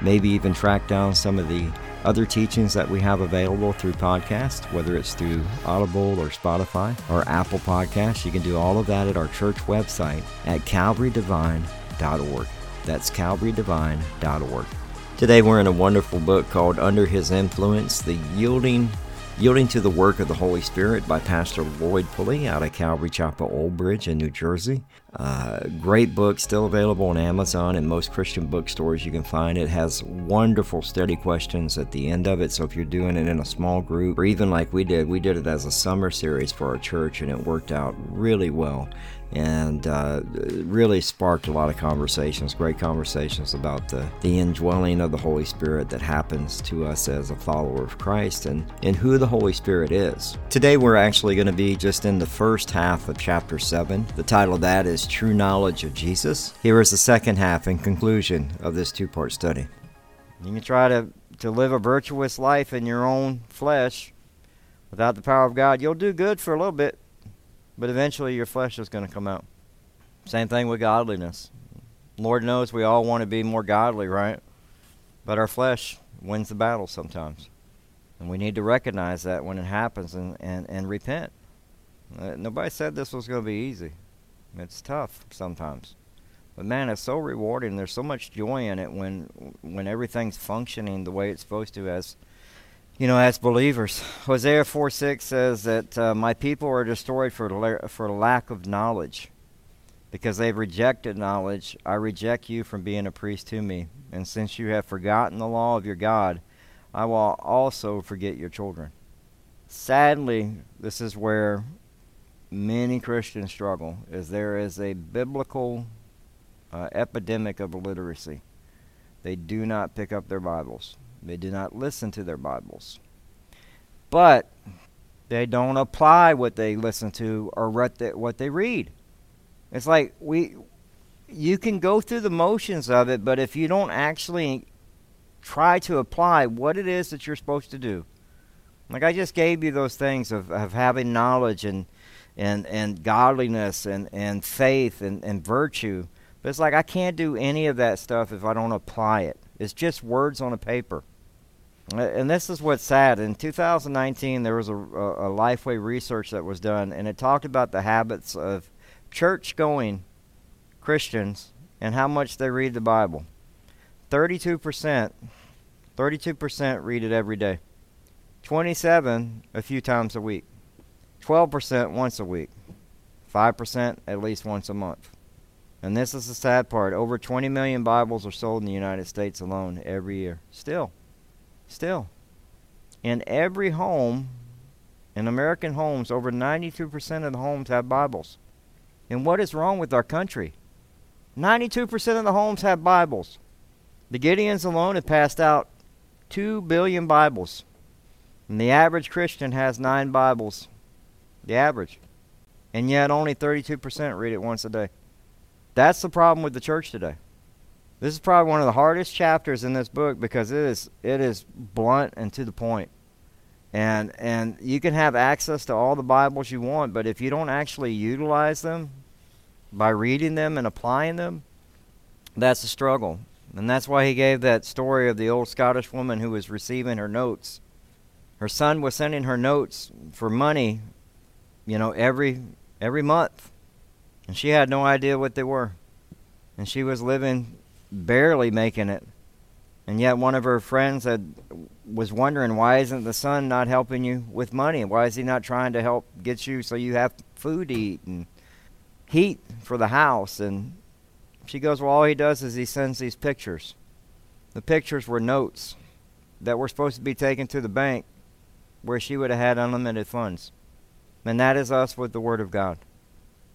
maybe even track down some of the other teachings that we have available through podcast, whether it's through Audible or Spotify or Apple Podcasts. You can do all of that at our church website at calvarydevine.org. That's calvarydevine.org. Today we're in a wonderful book called Under His Influence The Yielding Yielding to the Work of the Holy Spirit by Pastor Lloyd Pulley out of Calvary Chapel Old Bridge in New Jersey. Uh, great book, still available on Amazon and most Christian bookstores you can find. It has wonderful study questions at the end of it. So if you're doing it in a small group, or even like we did, we did it as a summer series for our church and it worked out really well and uh, really sparked a lot of conversations, great conversations about the, the indwelling of the Holy Spirit that happens to us as a follower of Christ and, and who the Holy Spirit is. Today we're actually going to be just in the first half of chapter 7. The title of that is True Knowledge of Jesus. Here is the second half and conclusion of this two part study. You can try to, to live a virtuous life in your own flesh without the power of God. You'll do good for a little bit but eventually your flesh is going to come out. Same thing with godliness. Lord knows we all want to be more godly, right? But our flesh wins the battle sometimes. And we need to recognize that when it happens and, and, and repent. Uh, nobody said this was going to be easy. It's tough sometimes. But man, it's so rewarding. There's so much joy in it when when everything's functioning the way it's supposed to as you know, as believers. Hosea 4 6 says that uh, my people are destroyed for, la- for lack of knowledge. Because they've rejected knowledge, I reject you from being a priest to me. And since you have forgotten the law of your God, I will also forget your children. Sadly, this is where many Christians struggle, is there is a biblical uh, epidemic of illiteracy. They do not pick up their Bibles. They do not listen to their Bibles. But they don't apply what they listen to or what they, what they read. It's like we you can go through the motions of it, but if you don't actually try to apply what it is that you're supposed to do. Like I just gave you those things of, of having knowledge and and, and godliness and, and faith and, and virtue. But it's like I can't do any of that stuff if I don't apply it. It's just words on a paper. And this is what's sad. In 2019, there was a, a, a Lifeway research that was done, and it talked about the habits of church going Christians and how much they read the Bible. 32%, 32% read it every day. 27 a few times a week. 12% once a week. 5% at least once a month. And this is the sad part. Over 20 million Bibles are sold in the United States alone every year. Still. Still. In every home, in American homes, over 92% of the homes have Bibles. And what is wrong with our country? 92% of the homes have Bibles. The Gideons alone have passed out 2 billion Bibles. And the average Christian has 9 Bibles. The average. And yet only 32% read it once a day. That's the problem with the church today. This is probably one of the hardest chapters in this book because it is it is blunt and to the point. And and you can have access to all the Bibles you want, but if you don't actually utilize them by reading them and applying them, that's a struggle. And that's why he gave that story of the old Scottish woman who was receiving her notes. Her son was sending her notes for money, you know, every every month and she had no idea what they were. And she was living barely making it. And yet one of her friends had was wondering why isn't the son not helping you with money? Why is he not trying to help get you so you have food to eat and heat for the house and She goes, Well, all he does is he sends these pictures. The pictures were notes that were supposed to be taken to the bank where she would have had unlimited funds. And that is us with the Word of God.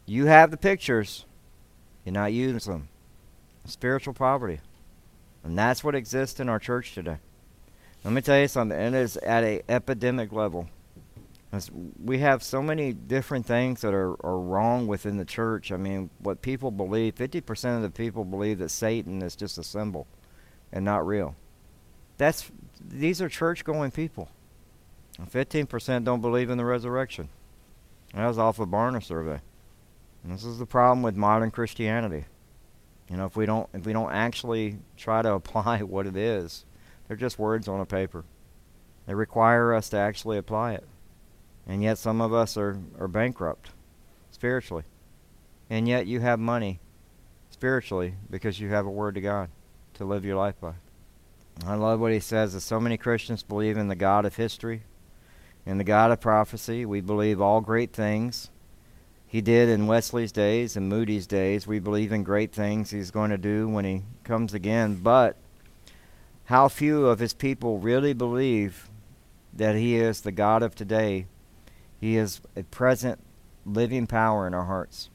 You have the pictures, you're not using them. Spiritual poverty. And that's what exists in our church today. Let me tell you something, it is at a epidemic level. We have so many different things that are, are wrong within the church. I mean, what people believe, 50% of the people believe that Satan is just a symbol and not real. That's these are church going people. 15% don't believe in the resurrection. That was off a Barna survey. And this is the problem with modern Christianity. You know, if we don't if we don't actually try to apply what it is, they're just words on a paper. They require us to actually apply it. And yet some of us are, are bankrupt spiritually. And yet you have money spiritually because you have a word to God to live your life by. I love what he says that so many Christians believe in the God of history, in the God of prophecy. We believe all great things he did in Wesley's days and Moody's days. We believe in great things he's going to do when he comes again. But how few of his people really believe that he is the God of today. He is a present living power in our hearts.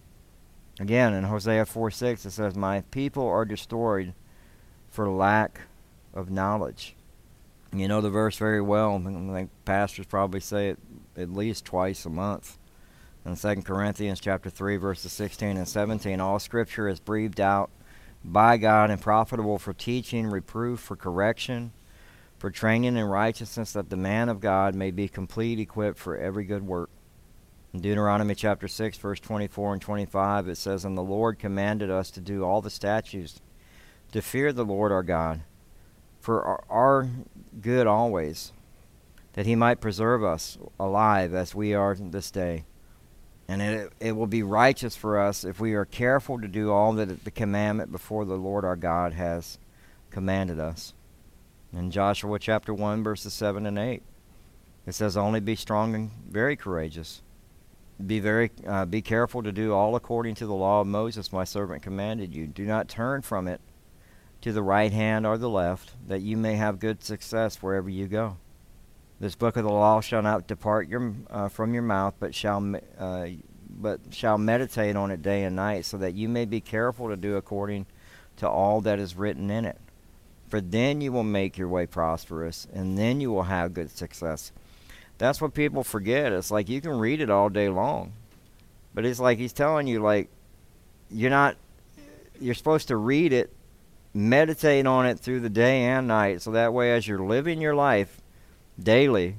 Again, in Hosea 4 6, it says, My people are destroyed for lack of knowledge. You know the verse very well. I think pastors probably say it at least twice a month in 2 Corinthians chapter 3 verses 16 and 17 all scripture is breathed out by God and profitable for teaching, reproof, for correction, for training in righteousness that the man of God may be complete equipped for every good work. In Deuteronomy chapter 6 verse 24 and 25 it says and the Lord commanded us to do all the statutes to fear the Lord our God for our, our good always that he might preserve us alive as we are this day and it, it will be righteous for us if we are careful to do all that the commandment before the Lord our God has commanded us. In Joshua chapter 1, verses 7 and 8, it says, Only be strong and very courageous. Be very uh, be careful to do all according to the law of Moses, my servant, commanded you. Do not turn from it to the right hand or the left, that you may have good success wherever you go. This book of the law shall not depart your, uh, from your mouth, but shall uh, but shall meditate on it day and night, so that you may be careful to do according to all that is written in it. For then you will make your way prosperous, and then you will have good success. That's what people forget. It's like you can read it all day long, but it's like he's telling you, like you're not. You're supposed to read it, meditate on it through the day and night, so that way, as you're living your life daily,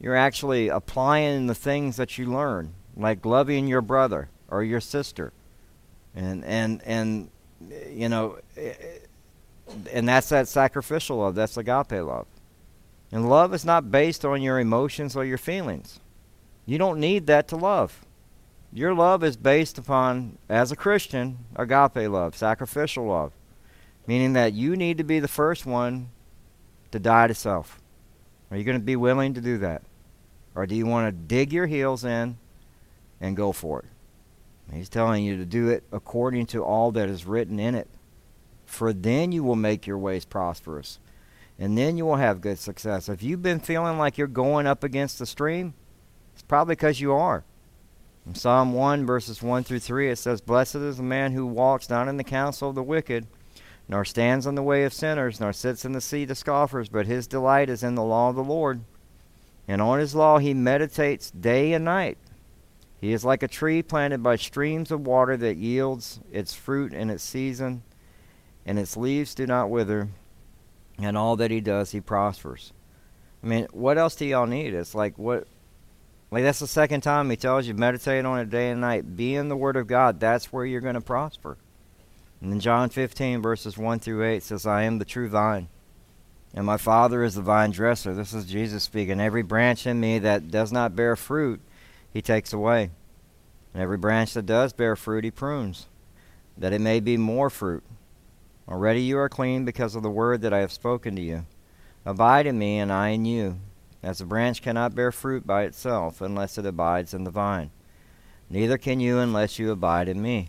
you're actually applying the things that you learn, like loving your brother or your sister. And and and you know and that's that sacrificial love, that's agape love. And love is not based on your emotions or your feelings. You don't need that to love. Your love is based upon, as a Christian, agape love, sacrificial love, meaning that you need to be the first one to die to self. Are you going to be willing to do that? Or do you want to dig your heels in and go for it? He's telling you to do it according to all that is written in it. For then you will make your ways prosperous. And then you will have good success. If you've been feeling like you're going up against the stream, it's probably because you are. In Psalm 1, verses 1 through 3, it says, Blessed is the man who walks not in the counsel of the wicked nor stands in the way of sinners, nor sits in the seat of scoffers, but his delight is in the law of the Lord. And on his law he meditates day and night. He is like a tree planted by streams of water that yields its fruit in its season, and its leaves do not wither, and all that he does he prospers. I mean, what else do y'all need? It's like what like that's the second time he tells you meditate on it day and night. Be in the word of God. That's where you're going to prosper. And in John 15, verses 1 through 8 says, I am the true vine, and my Father is the vine dresser. This is Jesus speaking. Every branch in me that does not bear fruit, he takes away. And every branch that does bear fruit, he prunes, that it may be more fruit. Already you are clean because of the word that I have spoken to you. Abide in me, and I in you. As a branch cannot bear fruit by itself unless it abides in the vine. Neither can you unless you abide in me.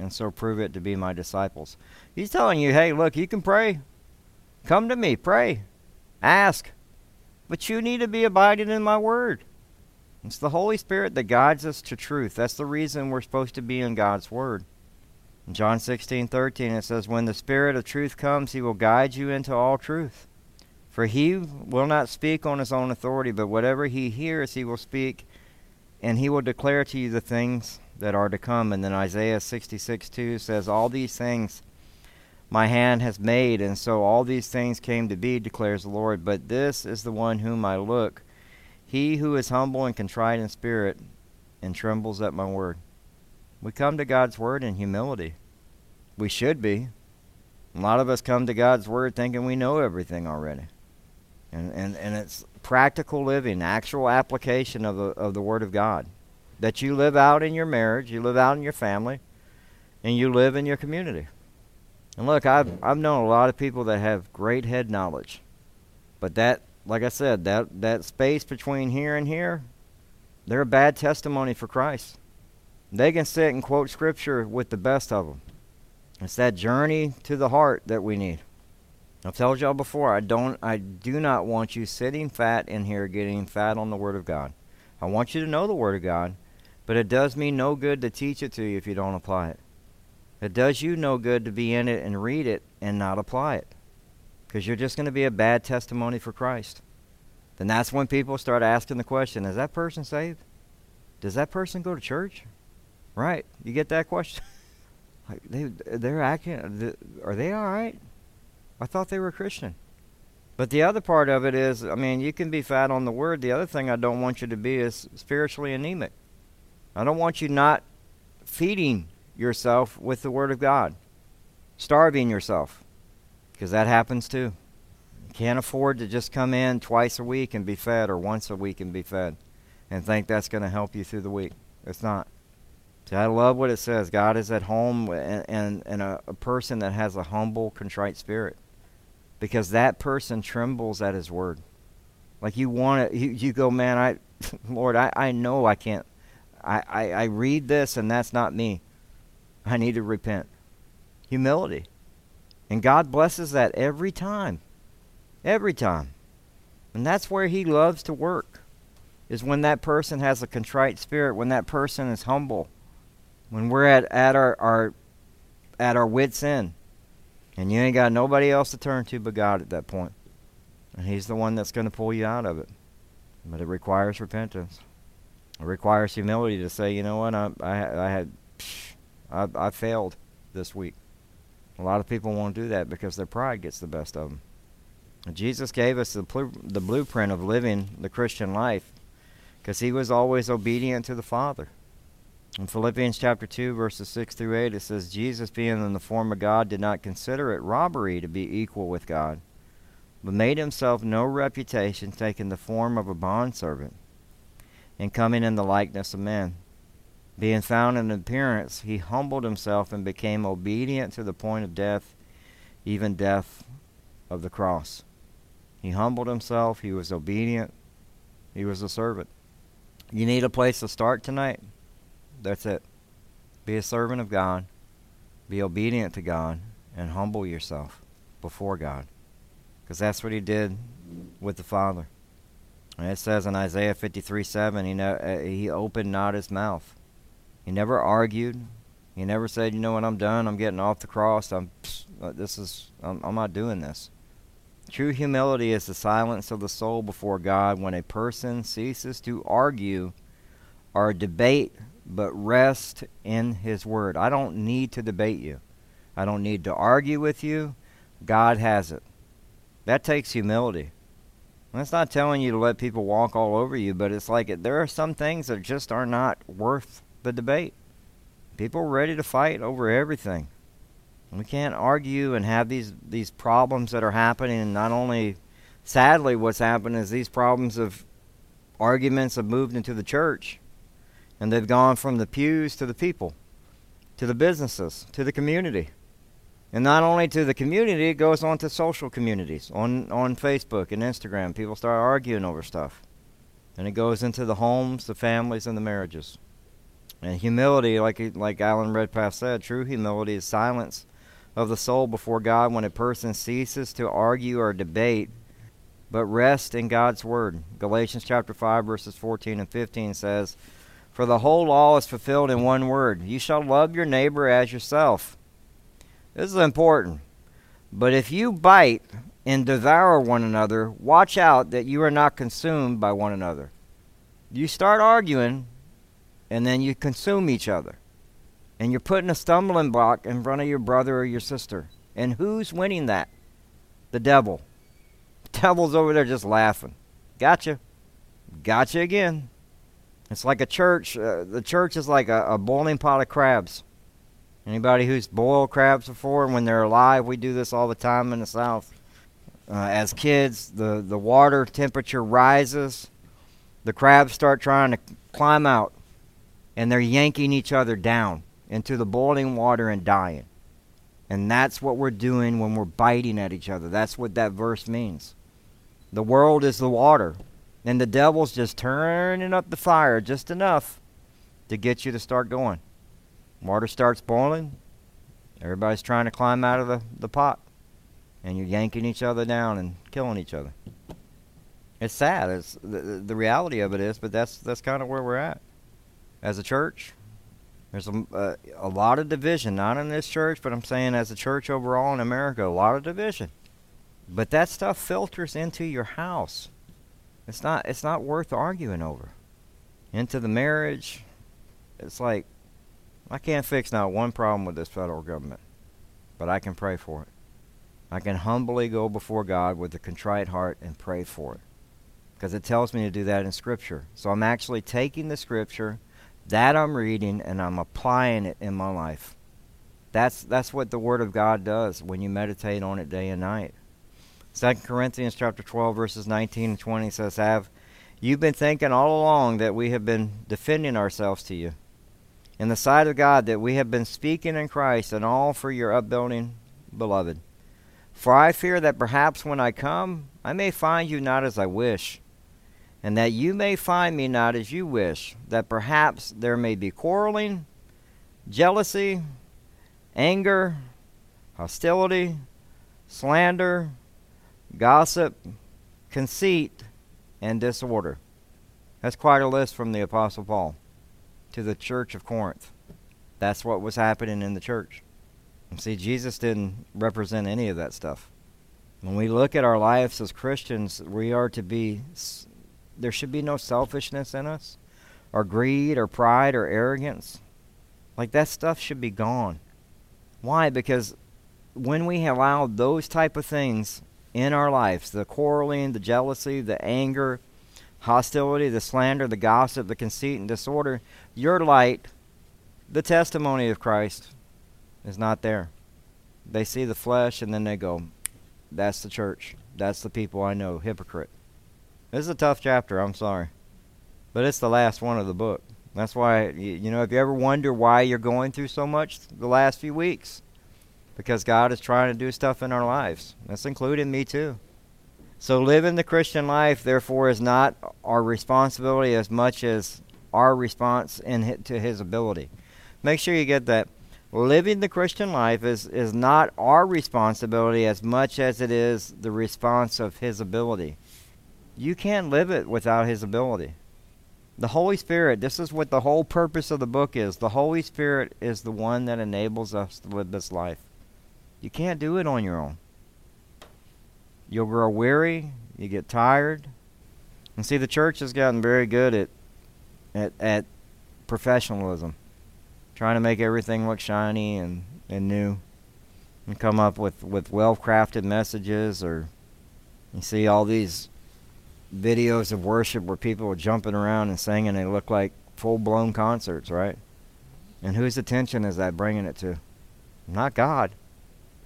and so prove it to be my disciples. He's telling you, hey, look, you can pray. Come to me, pray, ask. But you need to be abiding in my word. It's the Holy Spirit that guides us to truth. That's the reason we're supposed to be in God's word. In John 16, 13, it says, When the Spirit of truth comes, he will guide you into all truth. For he will not speak on his own authority, but whatever he hears, he will speak, and he will declare to you the things that are to come. And then Isaiah 66, 2 says, All these things my hand has made, and so all these things came to be, declares the Lord. But this is the one whom I look, he who is humble and contrite in spirit, and trembles at my word. We come to God's word in humility. We should be. A lot of us come to God's word thinking we know everything already. And, and, and it's practical living, actual application of the, of the Word of God. That you live out in your marriage, you live out in your family, and you live in your community. And look, I've I've known a lot of people that have great head knowledge, but that, like I said, that that space between here and here, they're a bad testimony for Christ. They can sit and quote scripture with the best of them. It's that journey to the heart that we need. I've told y'all before, I don't I do not want you sitting fat in here getting fat on the word of God. I want you to know the word of God, but it does me no good to teach it to you if you don't apply it. It does you no good to be in it and read it and not apply it. Because you're just going to be a bad testimony for Christ. Then that's when people start asking the question Is that person saved? Does that person go to church? Right. You get that question? like they, they're acting, are they all right? I thought they were Christian. But the other part of it is, I mean, you can be fat on the word. The other thing I don't want you to be is spiritually anemic. I don't want you not feeding yourself with the Word of God, starving yourself, because that happens too. You can't afford to just come in twice a week and be fed or once a week and be fed and think that's going to help you through the week. It's not. See, I love what it says. God is at home and, and, and a, a person that has a humble, contrite spirit because that person trembles at his word. Like you want it, you, you go, man, I, Lord, I, I know I can't. I, I, I read this and that's not me. I need to repent. Humility. And God blesses that every time. Every time. And that's where He loves to work, is when that person has a contrite spirit, when that person is humble, when we're at, at our, our at our wits' end. And you ain't got nobody else to turn to but God at that point. And He's the one that's going to pull you out of it. But it requires repentance. It requires humility to say, you know what, I, I, I had, I, I failed this week. A lot of people won't do that because their pride gets the best of them. Jesus gave us the, pl- the blueprint of living the Christian life because he was always obedient to the Father. In Philippians chapter 2, verses 6 through 8, it says, Jesus, being in the form of God, did not consider it robbery to be equal with God, but made himself no reputation, taking the form of a bondservant, and coming in the likeness of men. Being found in appearance, he humbled himself and became obedient to the point of death, even death of the cross. He humbled himself, he was obedient, he was a servant. You need a place to start tonight? That's it. Be a servant of God, be obedient to God, and humble yourself before God. Because that's what he did with the Father. It says in Isaiah 53 7, he, know, uh, he opened not his mouth. He never argued. He never said, "You know what? I'm done. I'm getting off the cross. I'm uh, this is I'm, I'm not doing this." True humility is the silence of the soul before God when a person ceases to argue or debate but rest in his word. I don't need to debate you. I don't need to argue with you. God has it. That takes humility. That's not telling you to let people walk all over you, but it's like there are some things that just are not worth the debate. People are ready to fight over everything. We can't argue and have these these problems that are happening. And not only, sadly, what's happened is these problems of arguments have moved into the church, and they've gone from the pews to the people, to the businesses, to the community. And not only to the community, it goes on to social communities on, on Facebook and Instagram. People start arguing over stuff. And it goes into the homes, the families, and the marriages. And humility, like like Alan Redpath said, true humility is silence of the soul before God when a person ceases to argue or debate, but rest in God's word. Galatians chapter 5 verses 14 and 15 says, "For the whole law is fulfilled in one word: You shall love your neighbor as yourself." This is important. But if you bite and devour one another, watch out that you are not consumed by one another. You start arguing, and then you consume each other. And you're putting a stumbling block in front of your brother or your sister. And who's winning that? The devil. The devil's over there just laughing. Gotcha. Gotcha again. It's like a church. Uh, the church is like a, a boiling pot of crabs. Anybody who's boiled crabs before, when they're alive, we do this all the time in the South. Uh, as kids, the, the water temperature rises. The crabs start trying to climb out, and they're yanking each other down into the boiling water and dying. And that's what we're doing when we're biting at each other. That's what that verse means. The world is the water, and the devil's just turning up the fire just enough to get you to start going. Water starts boiling. Everybody's trying to climb out of the, the pot. And you're yanking each other down and killing each other. It's sad. It's the, the reality of it is, but that's that's kind of where we're at as a church. There's a, uh, a lot of division, not in this church, but I'm saying as a church overall in America, a lot of division. But that stuff filters into your house. It's not it's not worth arguing over. Into the marriage, it's like I can't fix not one problem with this federal government, but I can pray for it. I can humbly go before God with a contrite heart and pray for it. Because it tells me to do that in Scripture. So I'm actually taking the Scripture that I'm reading and I'm applying it in my life. That's that's what the Word of God does when you meditate on it day and night. Second Corinthians chapter 12 verses 19 and 20 says, "Have you been thinking all along that we have been defending ourselves to you?" In the sight of God that we have been speaking in Christ and all for your upbuilding, beloved. For I fear that perhaps when I come, I may find you not as I wish, and that you may find me not as you wish, that perhaps there may be quarreling, jealousy, anger, hostility, slander, gossip, conceit, and disorder. That's quite a list from the Apostle Paul to the church of Corinth. That's what was happening in the church. See, Jesus didn't represent any of that stuff. When we look at our lives as Christians, we are to be, there should be no selfishness in us, or greed, or pride, or arrogance. Like that stuff should be gone. Why? Because when we allow those type of things in our lives, the quarreling, the jealousy, the anger, hostility, the slander, the gossip, the conceit, and disorder, your light, the testimony of Christ, is not there. They see the flesh and then they go, That's the church. That's the people I know. Hypocrite. This is a tough chapter, I'm sorry. But it's the last one of the book. That's why, you know, if you ever wonder why you're going through so much the last few weeks, because God is trying to do stuff in our lives. That's including me too. So living the Christian life, therefore, is not our responsibility as much as our response in to His ability. Make sure you get that. Living the Christian life is, is not our responsibility as much as it is the response of His ability. You can't live it without His ability. The Holy Spirit, this is what the whole purpose of the book is. The Holy Spirit is the one that enables us to live this life. You can't do it on your own. You'll grow weary. You get tired. And see, the church has gotten very good at, at, at professionalism, trying to make everything look shiny and, and new, and come up with, with well crafted messages. Or you see all these videos of worship where people are jumping around and singing, they look like full blown concerts, right? And whose attention is that bringing it to? Not God.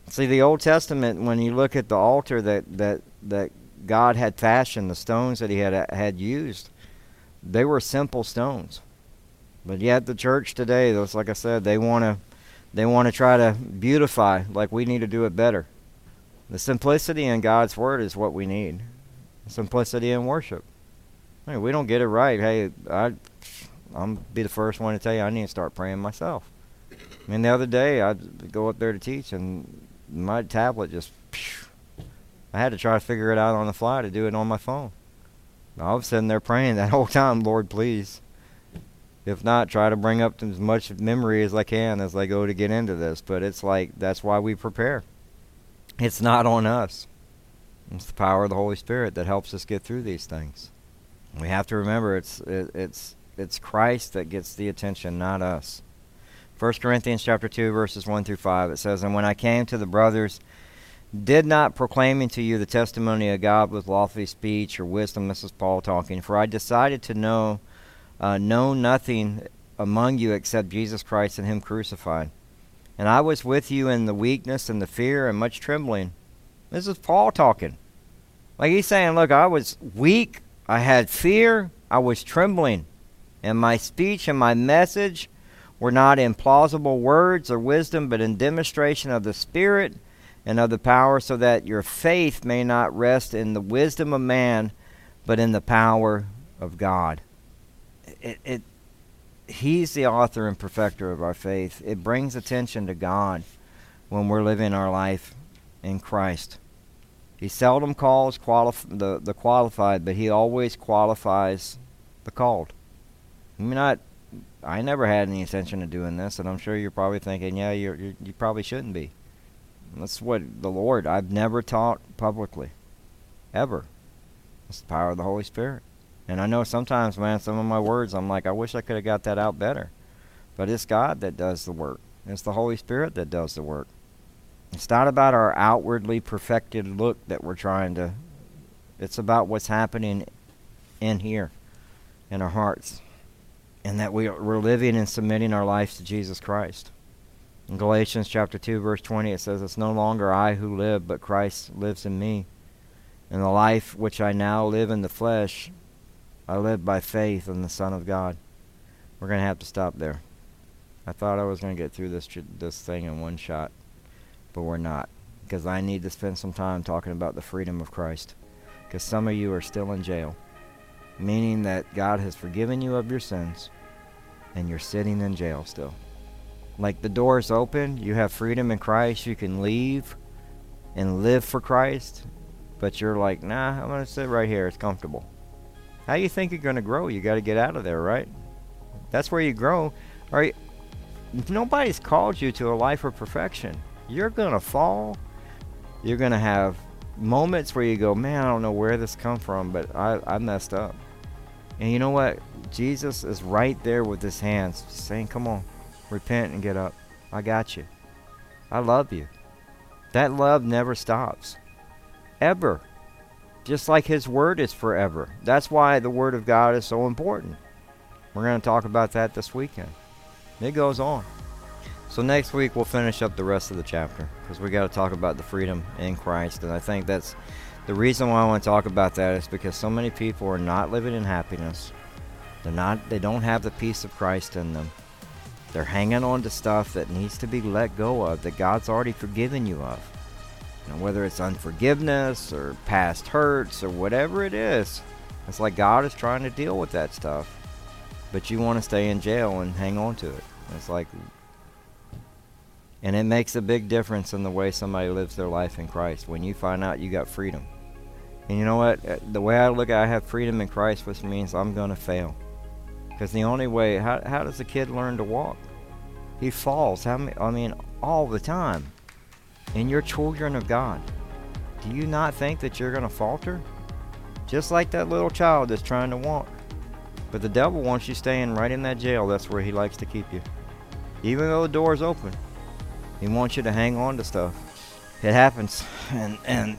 See, the Old Testament, when you look at the altar that, that, that God had fashioned, the stones that he had, uh, had used, they were simple stones. But yet the church today, those like I said, they want to they want to try to beautify like we need to do it better. The simplicity in God's word is what we need. Simplicity in worship. We don't get it right. Hey, I I'm be the first one to tell you I need to start praying myself. I mean, the other day I'd go up there to teach and my tablet just I had to try to figure it out on the fly to do it on my phone. I was sitting there praying that whole time, Lord, please if not, try to bring up as much memory as I can as I go to get into this. But it's like that's why we prepare. It's not on us. It's the power of the Holy Spirit that helps us get through these things. We have to remember it's it, it's it's Christ that gets the attention, not us. 1 Corinthians chapter 2 verses 1 through 5 it says, "And when I came to the brothers, did not proclaiming to you the testimony of God with lofty speech or wisdom, this is Paul talking, for I decided to know uh, know nothing among you except Jesus Christ and Him crucified. And I was with you in the weakness and the fear and much trembling. This is Paul talking. Like he's saying, Look, I was weak, I had fear, I was trembling. And my speech and my message were not in plausible words or wisdom, but in demonstration of the Spirit and of the power, so that your faith may not rest in the wisdom of man, but in the power of God it, it he's the author and perfecter of our faith. It brings attention to God when we're living our life in Christ. He seldom calls qualif- the, the qualified, but he always qualifies the called. I mean, not, I never had any intention of doing this, and I'm sure you're probably thinking, yeah, you're, you're, you probably shouldn't be. That's what the Lord, I've never taught publicly. Ever. It's the power of the Holy Spirit. And I know sometimes, man, some of my words, I'm like, I wish I could have got that out better. But it's God that does the work. It's the Holy Spirit that does the work. It's not about our outwardly perfected look that we're trying to. It's about what's happening in here, in our hearts, and that we are, we're living and submitting our lives to Jesus Christ. In Galatians chapter 2 verse 20 it says it's no longer I who live but Christ lives in me. And the life which I now live in the flesh I live by faith in the Son of God. We're going to have to stop there. I thought I was going to get through this this thing in one shot, but we're not because I need to spend some time talking about the freedom of Christ. Because some of you are still in jail, meaning that God has forgiven you of your sins, and you're sitting in jail still. Like the door's open, you have freedom in Christ, you can leave and live for Christ, but you're like, nah, I'm going to sit right here, it's comfortable. How you think you're going to grow? You got to get out of there, right? That's where you grow. All right. Nobody's called you to a life of perfection. You're going to fall. You're going to have moments where you go, man, I don't know where this come from, but I, I messed up. And you know what? Jesus is right there with his hands saying, come on, repent and get up. I got you. I love you. That love never stops. Ever just like His Word is forever. That's why the Word of God is so important. We're going to talk about that this weekend. It goes on. So next week we'll finish up the rest of the chapter because we got to talk about the freedom in Christ, and I think that's the reason why I want to talk about that is because so many people are not living in happiness. They're not. They don't have the peace of Christ in them. They're hanging on to stuff that needs to be let go of that God's already forgiven you of. And whether it's unforgiveness or past hurts or whatever it is, it's like God is trying to deal with that stuff. But you want to stay in jail and hang on to it. It's like, and it makes a big difference in the way somebody lives their life in Christ when you find out you got freedom. And you know what? Uh, the way I look at it, I have freedom in Christ, which means I'm going to fail. Because the only way, how, how does a kid learn to walk? He falls. How many, I mean, all the time and you're children of God, do you not think that you're going to falter? Just like that little child that's trying to walk. But the devil wants you staying right in that jail. That's where he likes to keep you. Even though the door's open, he wants you to hang on to stuff. It happens. And, and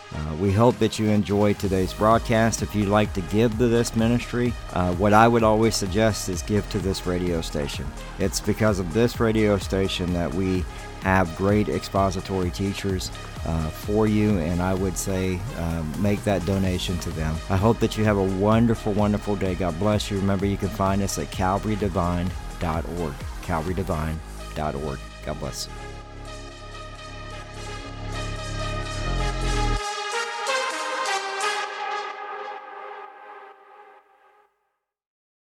Uh, we hope that you enjoyed today's broadcast. If you'd like to give to this ministry, uh, what I would always suggest is give to this radio station. It's because of this radio station that we have great expository teachers uh, for you, and I would say uh, make that donation to them. I hope that you have a wonderful, wonderful day. God bless you. Remember, you can find us at calvarydevine.org. calvarydevine.org. God bless.